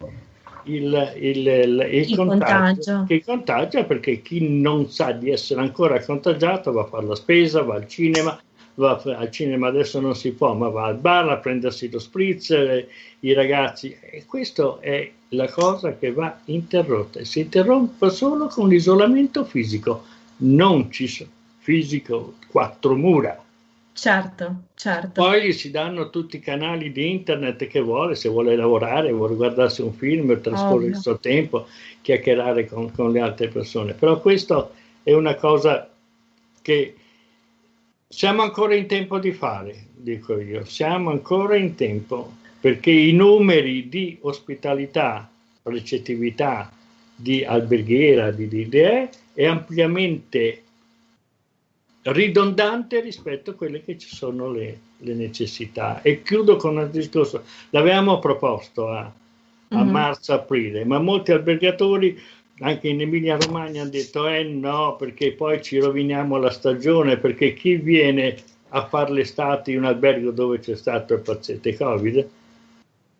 il, il, il, il contagio. Contagio perché chi non sa di essere ancora contagiato va a fare la spesa, va al cinema, va al cinema adesso non si può, ma va al bar a prendersi lo spritz, i ragazzi. E questa è la cosa che va interrotta. Si interrompe solo con l'isolamento fisico, non ci sono fisico, quattro mura Certo, certo. Poi gli si danno tutti i canali di internet che vuole, se vuole lavorare, vuole guardarsi un film, trascorrere il suo tempo, chiacchierare con, con, le altre persone. Però questo è una cosa che siamo ancora in tempo di fare, dico io, siamo ancora in tempo, perché i numeri di ospitalità, recettività, di alberghiera, di, di è ampiamente ridondante rispetto a quelle che ci sono le, le necessità. E chiudo con un discorso, l'avevamo proposto a, a mm-hmm. marzo-aprile, ma molti albergatori anche in Emilia Romagna hanno detto eh no, perché poi ci roviniamo la stagione, perché chi viene a fare l'estate in un albergo dove c'è stato il paziente Covid?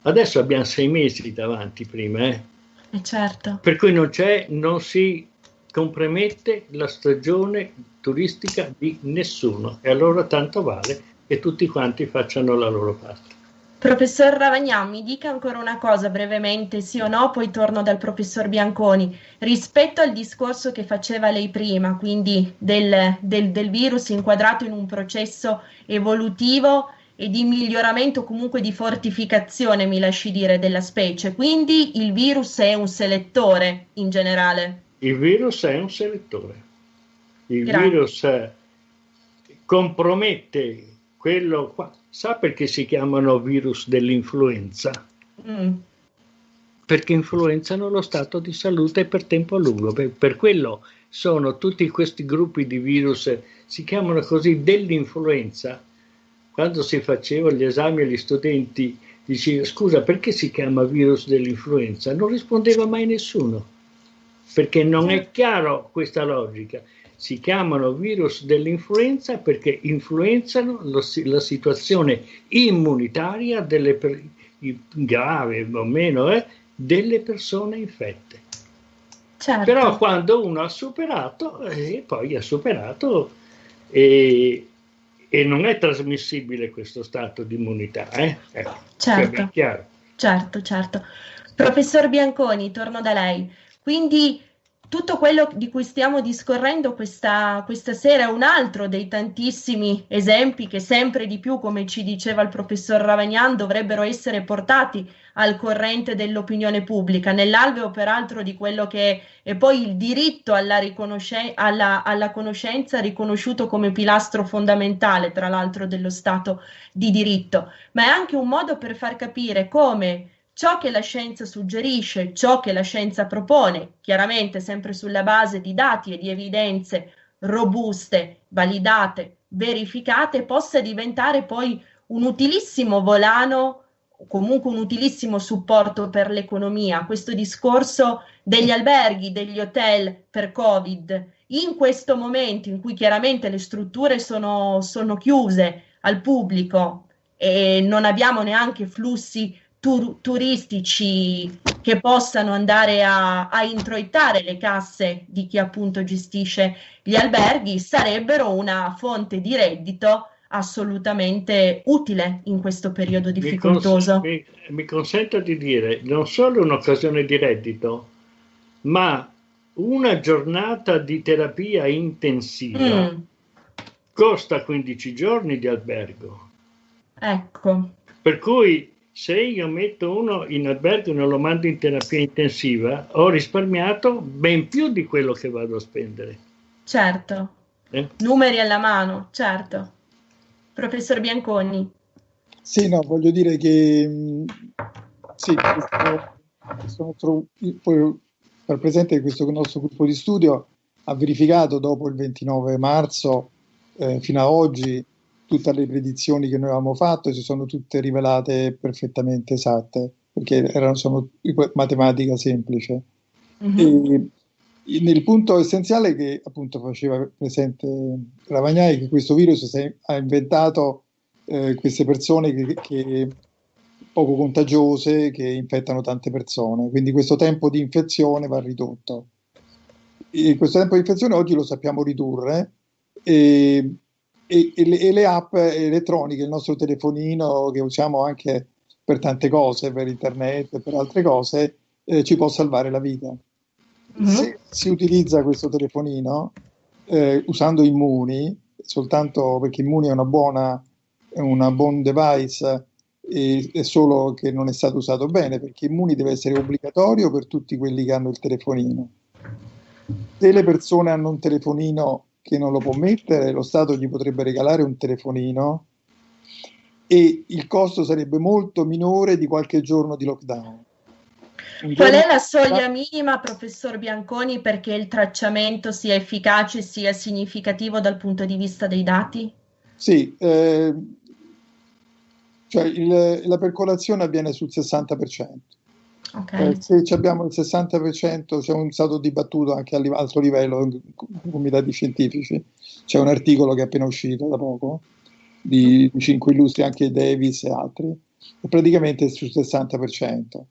Adesso abbiamo sei mesi davanti prima, eh? eh certo. Per cui non c'è, non si compromette la stagione turistica di nessuno e allora tanto vale che tutti quanti facciano la loro parte. Professor Ravagnà, mi dica ancora una cosa brevemente, sì o no, poi torno dal professor Bianconi. Rispetto al discorso che faceva lei prima, quindi del, del, del virus inquadrato in un processo evolutivo e di miglioramento, comunque di fortificazione, mi lasci dire, della specie, quindi il virus è un selettore in generale. Il virus è un selettore. Il Grazie. virus compromette quello qua. Sa perché si chiamano virus dell'influenza? Mm. Perché influenzano lo stato di salute per tempo lungo. Per, per quello sono tutti questi gruppi di virus, si chiamano così dell'influenza. Quando si facevano gli esami agli studenti, diceva scusa perché si chiama virus dell'influenza? Non rispondeva mai nessuno perché non è chiaro questa logica. Si chiamano virus dell'influenza perché influenzano lo, la situazione immunitaria delle grave o meno eh, delle persone infette. Certo. Però quando uno ha superato, eh, poi ha superato e, e, non è trasmissibile questo stato di immunità. Eh? Ecco, certo. certo, certo. Professor Bianconi, torno da lei. Quindi tutto quello di cui stiamo discorrendo questa, questa, sera è un altro dei tantissimi esempi che sempre di più, come ci diceva il professor Ravagnan, dovrebbero essere portati al corrente dell'opinione pubblica, nell'alveo peraltro di quello che è poi il diritto alla, riconosce- alla, alla conoscenza riconosciuto come pilastro fondamentale, tra l'altro, dello Stato di diritto, ma è anche un modo per far capire come ciò che la scienza suggerisce, ciò che la scienza propone, chiaramente sempre sulla base di dati e di evidenze robuste, validate, verificate, possa diventare poi un utilissimo volano, comunque un utilissimo supporto per l'economia. Questo discorso degli alberghi, degli hotel per Covid, in questo momento in cui chiaramente le strutture sono, sono chiuse al pubblico e non abbiamo neanche flussi tur- turistici che possano andare a, a introitare le casse di chi appunto gestisce gli alberghi sarebbero una fonte di reddito assolutamente utile in questo periodo difficoltoso. Mi, cons- mi, mi consento di dire, non solo un'occasione di reddito, ma una giornata di terapia intensiva mm. costa 15 giorni di albergo. Ecco. Per cui se io metto uno in albergo e non lo mando in terapia intensiva, ho risparmiato ben più di quello che vado a spendere. Certo. Eh? Numeri alla mano, certo. Professor Bianconi. Sì, no, voglio dire che mm, sì, questo, nostro, per presente che questo nostro gruppo di studio ha verificato dopo il 29 marzo eh, fino ad oggi tutte le predizioni che noi avevamo fatto si sono tutte rivelate perfettamente esatte, perché erano, sono matematica semplice. Mm-hmm. E, nel punto essenziale che appunto faceva presente Ravagnai, che questo virus ha inventato eh, queste persone che, che poco contagiose che infettano tante persone, quindi questo tempo di infezione va ridotto. E questo tempo di infezione oggi lo sappiamo ridurre e e, e, le, e, le, app elettroniche, il nostro telefonino che usiamo anche per tante cose, per internet, per altre cose, eh, ci può salvare la vita. Mm-hmm. Se si utilizza questo telefonino eh, usando Immuni, soltanto perché Immuni è una buona, è una buon device, e, è solo che non è stato usato bene, perché Immuni deve essere obbligatorio per tutti quelli che hanno il telefonino. Se le persone hanno un telefonino che non lo può mettere, lo Stato gli potrebbe regalare un telefonino e il costo sarebbe molto minore di qualche giorno di lockdown. Qual è la soglia minima, professor Bianconi, perché il tracciamento sia efficace e sia significativo dal punto di vista dei dati? Sì, eh, cioè il, la percolazione avviene sul 60%. Okay. Eh, se abbiamo il 60%, c'è un stato dibattuto anche a alto livello con comitati scientifici. C'è un articolo che è appena uscito da poco di, di cinque illustri, anche Davis e altri, e praticamente è sul 60%.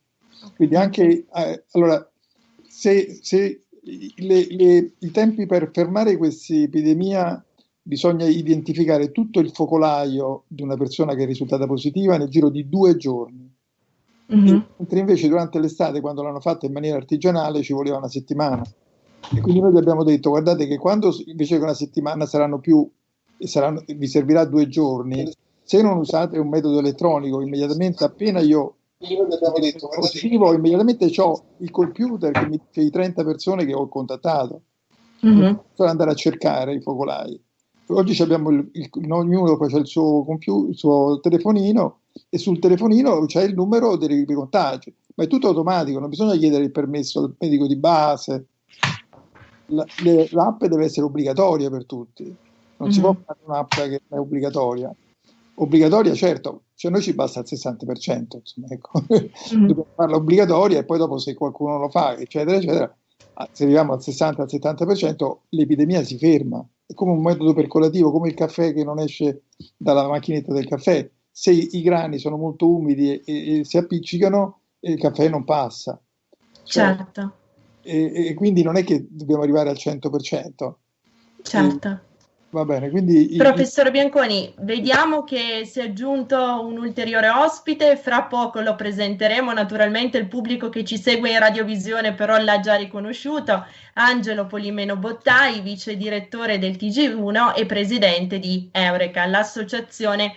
Quindi anche, eh, allora, se, se le, le, i tempi per fermare questa epidemia bisogna identificare tutto il focolaio di una persona che è risultata positiva nel giro di due giorni. Mm-hmm. Mentre invece durante l'estate, quando l'hanno fatta in maniera artigianale, ci voleva una settimana. E quindi noi abbiamo detto, guardate che quando invece che una settimana saranno più, saranno, vi servirà due giorni, se non usate un metodo elettronico, immediatamente appena io detto, positivo, immediatamente ho il computer che mi dice i 30 persone che ho contattato. Mm-hmm. Per andare a cercare i focolai. Oggi abbiamo il, il, ognuno c'è il suo, computer, il suo telefonino e sul telefonino c'è il numero dei, contagi, ma è tutto automatico, non bisogna chiedere il permesso al medico di base. La, le, l'app deve essere obbligatoria per tutti, non mm-hmm. si può fare un'app che è obbligatoria. Obbligatoria, certo, cioè noi ci basta il 60%, insomma, ecco. mm-hmm. dobbiamo farla obbligatoria e poi dopo se qualcuno lo fa, eccetera, eccetera, ah, se arriviamo al 60 70%, l'epidemia si ferma. È come un metodo percolativo, come il caffè che non esce dalla macchinetta del caffè se i grani sono molto umidi e, e, e si appiccicano, il caffè non passa. Cioè, certo. E, e, quindi non è che dobbiamo arrivare al 100%. Certo. Va bene, quindi... Professor Bianconi, vediamo che si è aggiunto un ulteriore ospite, fra poco lo presenteremo, naturalmente il pubblico che ci segue in radiovisione però l'ha già riconosciuto, Angelo Polimeno Bottai, vice direttore del TG1 e presidente di Eureka, l'associazione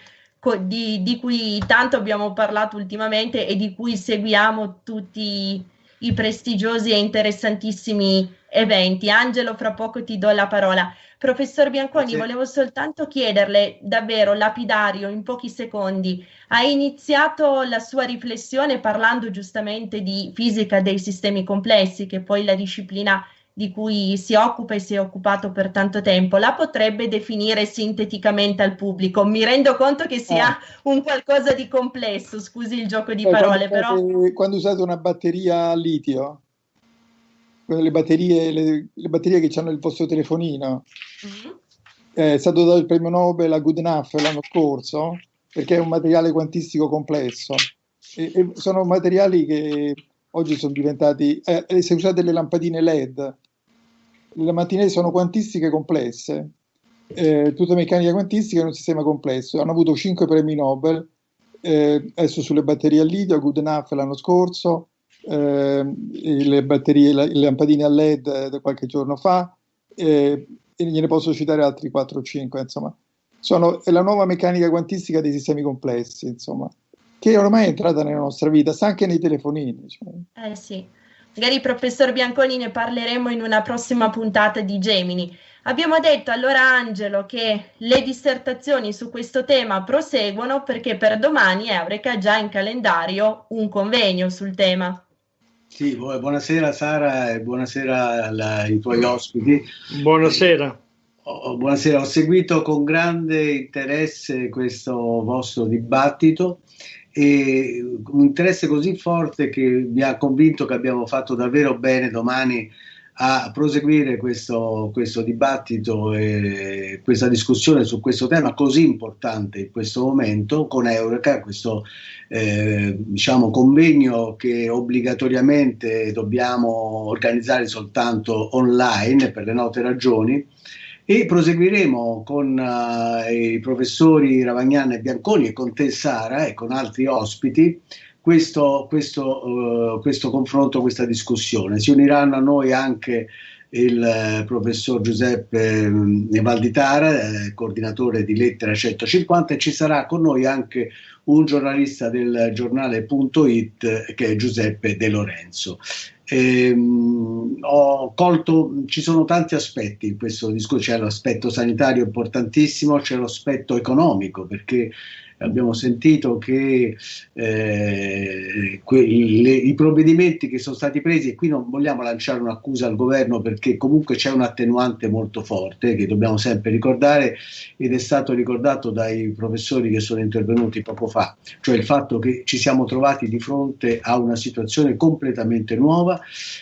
di, di cui tanto abbiamo parlato ultimamente e di cui seguiamo tutti i prestigiosi e interessantissimi eventi. Angelo, fra poco ti do la parola. Professor Bianconi, sì. volevo soltanto chiederle, davvero lapidario, in pochi secondi, ha iniziato la sua riflessione parlando giustamente di fisica dei sistemi complessi, che poi la disciplina di cui si occupa e si è occupato per tanto tempo, la potrebbe definire sinteticamente al pubblico? Mi rendo conto che sia eh. un qualcosa di complesso, scusi il gioco di eh, parole, quando però... quando usate una batteria a litio, le batterie, le, le batterie che hanno il vostro telefonino. Mm-hmm. È stato dato il premio Nobel a Goodenough l'anno scorso perché è un materiale quantistico complesso. E, e sono materiali che oggi sono diventati. Eh, se usate le lampadine LED, le lampadine sono quantistiche complesse, eh, tutta meccanica quantistica in un sistema complesso. Hanno avuto 5 premi Nobel. Eh, adesso sulle batterie a litio, Goodenough l'anno scorso, eh, le batterie, le lampadine a LED da qualche giorno fa eh, e gliene posso citare altri 4 o 5, insomma. Sono, è la nuova meccanica quantistica dei sistemi complessi, insomma, che ormai è entrata nella nostra vita, sta anche nei telefonini. Cioè. Eh sì, magari professor Bianconi ne parleremo in una prossima puntata di Gemini. Abbiamo detto allora Angelo che le dissertazioni su questo tema proseguono perché per domani Eureka ha già in calendario un convegno sul tema. Sì, buonasera Sara e buonasera ai tuoi ospiti. Buonasera. Oh, buonasera, ho seguito con grande interesse questo vostro dibattito e un interesse così forte che mi ha convinto che abbiamo fatto davvero bene domani a proseguire questo, questo dibattito e questa discussione su questo tema così importante in questo momento con Eureka, questo eh, diciamo, convegno che obbligatoriamente dobbiamo organizzare soltanto online per le note ragioni e proseguiremo con uh, i professori Ravagnana e Bianconi e con te Sara e con altri ospiti questo, questo, uh, questo confronto, questa discussione. Si uniranno a noi anche il eh, professor Giuseppe eh, Valditara, coordinatore di Lettera 150, e ci sarà con noi anche un giornalista del giornale Punto It che è Giuseppe De Lorenzo. Ehm, ho colto, ci sono tanti aspetti in questo discorso, c'è l'aspetto sanitario importantissimo, c'è l'aspetto economico perché abbiamo sentito che eh, que- le, i provvedimenti che sono stati presi, e qui non vogliamo lanciare un'accusa al governo perché comunque c'è un attenuante molto forte che dobbiamo sempre ricordare ed è stato ricordato dai professori che sono intervenuti poco fa, cioè il fatto che ci siamo trovati di fronte a una situazione completamente nuova,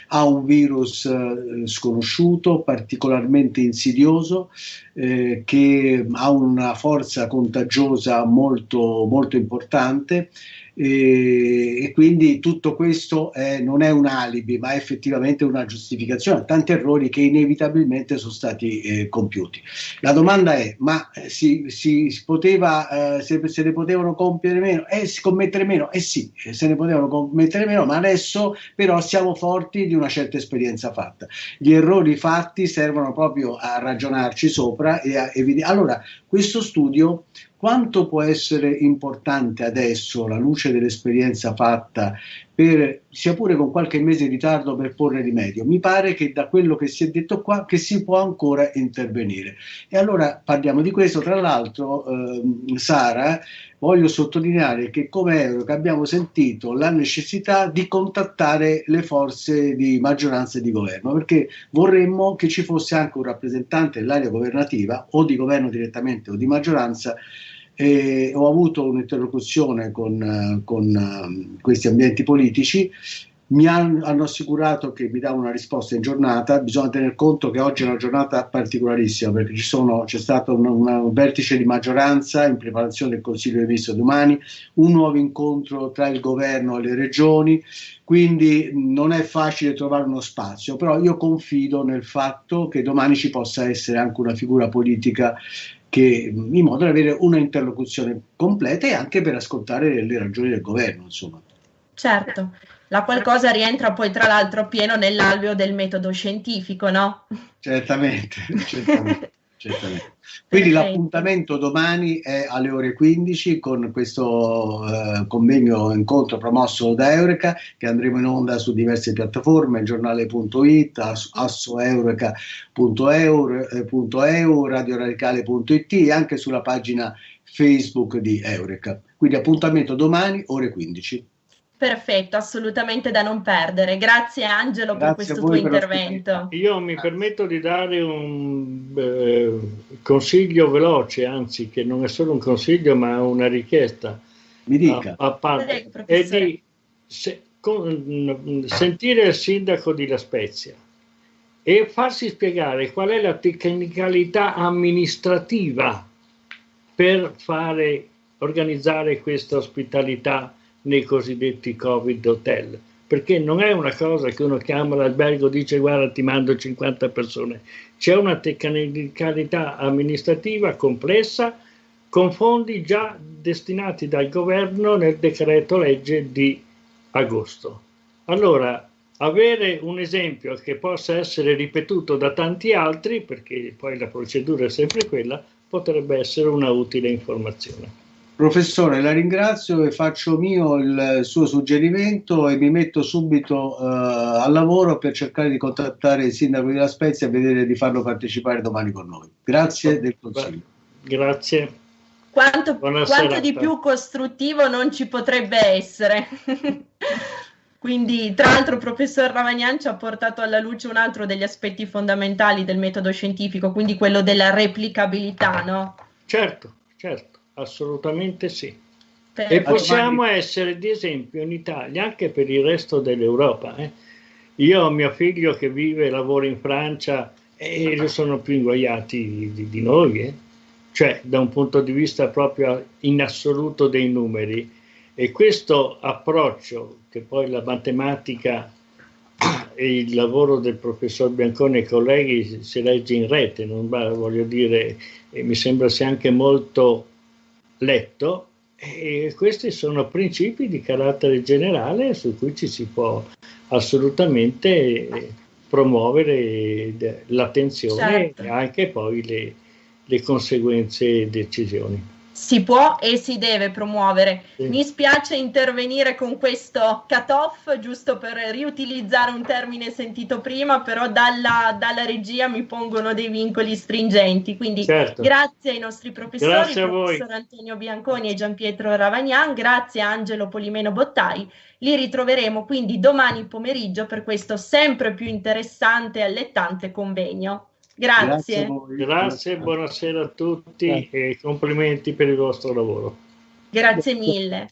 a un virus eh, sconosciuto, particolarmente insidioso, eh, che ha una forza contagiosa molto, molto importante e, e quindi tutto questo è, non è un alibi ma è effettivamente una giustificazione a tanti errori che inevitabilmente sono stati eh, compiuti. La domanda è ma eh, si, si, si poteva, eh, se, se, ne potevano compiere meno? Eh, commettere meno? Eh sì, eh, se ne potevano commettere meno ma adesso però siamo forti di una certa esperienza fatta. Gli errori fatti servono proprio a ragionarci sopra e a evidenziare. Allora, questo studio quanto può essere importante adesso, alla luce dell'esperienza fatta, per, sia pure con qualche mese di ritardo per porre rimedio? Mi pare che da quello che si è detto qua che si può ancora intervenire. E allora parliamo di questo. Tra l'altro, eh, Sara, voglio sottolineare che come Euro abbiamo sentito la necessità di contattare le forze di maggioranza e di governo, perché vorremmo che ci fosse anche un rappresentante dell'area governativa o di governo direttamente o di maggioranza e ho avuto un'interlocuzione con, con uh, questi ambienti politici mi hanno, hanno, assicurato che mi davano una risposta in giornata. Bisogna tener conto che oggi è una giornata particolarissima perché sono, c'è stato un, un, vertice di maggioranza in preparazione del Consiglio dei Ministri domani, un nuovo incontro tra il governo e le regioni, quindi non è facile trovare uno spazio, però io confido nel fatto che domani ci possa essere anche una figura politica che, in modo da avere una interlocuzione completa e anche per ascoltare le ragioni del governo. Insomma. Certo, la qualcosa rientra poi tra l'altro pieno nell'alveo del metodo scientifico, no? Certamente, certamente. certamente. Quindi l'appuntamento domani è alle ore 15 con questo eh, convegno incontro promosso da Eureka che andremo in onda su diverse piattaforme, giornale.it, assoeureka.eu, radioradicale.it e anche sulla pagina Facebook di Eureka. Quindi appuntamento domani ore 15. Perfetto, assolutamente da non perdere. Grazie Angelo Grazie per questo tuo intervento. Io mi permetto di dare un eh, consiglio veloce, anzi che non è solo un consiglio ma una richiesta. Mi dica. A, a parte, Prego, è di se, con, sentire il sindaco di La Spezia e farsi spiegare qual è la tecnicalità amministrativa per fare, organizzare questa ospitalità nei cosiddetti Covid hotel, perché non è una cosa che uno chiama l'albergo e dice guarda ti mando 50 persone, c'è una tecnicalità amministrativa complessa con fondi già destinati dal governo nel decreto legge di agosto. Allora, avere un esempio che possa essere ripetuto da tanti altri, perché poi la procedura è sempre quella, potrebbe essere una utile informazione. Professore, la ringrazio e faccio mio il suo suggerimento e mi metto subito uh, al lavoro per cercare di contattare il sindaco di La Spezia e vedere di farlo partecipare domani con noi. Grazie del consiglio. Grazie. Quanto, quanto di più costruttivo non ci potrebbe essere. Quindi, tra l'altro, il professor Ravagnan ci ha portato alla luce un altro degli aspetti fondamentali del metodo scientifico, quindi quello della replicabilità, no? Certo, certo. Assolutamente sì. Per e possiamo domani... essere di esempio in Italia anche per il resto dell'Europa. Eh. Io ho mio figlio che vive e lavora in Francia e sono più ingoiati di, di noi, eh. cioè da un punto di vista proprio in assoluto dei numeri. E questo approccio, che poi la matematica e il lavoro del professor Bianconi e colleghi si legge in rete, non voglio dire, mi sembra sia anche molto letto e questi sono principi di carattere generale su cui ci si può assolutamente promuovere l'attenzione certo. e anche poi le, le conseguenze e decisioni si può e si deve promuovere. Sì. Mi spiace intervenire con questo cut-off, giusto per riutilizzare un termine sentito prima, però dalla, dalla regia mi pongono dei vincoli stringenti. Quindi certo. grazie ai nostri professori, professor Antonio Bianconi e Gian Pietro Ravagnan, grazie a Angelo Polimeno Bottai. Li ritroveremo quindi domani pomeriggio per questo sempre più interessante e allettante convegno. Grazie. Grazie, Grazie buonasera a tutti Grazie. e complimenti per il vostro lavoro. Grazie mille.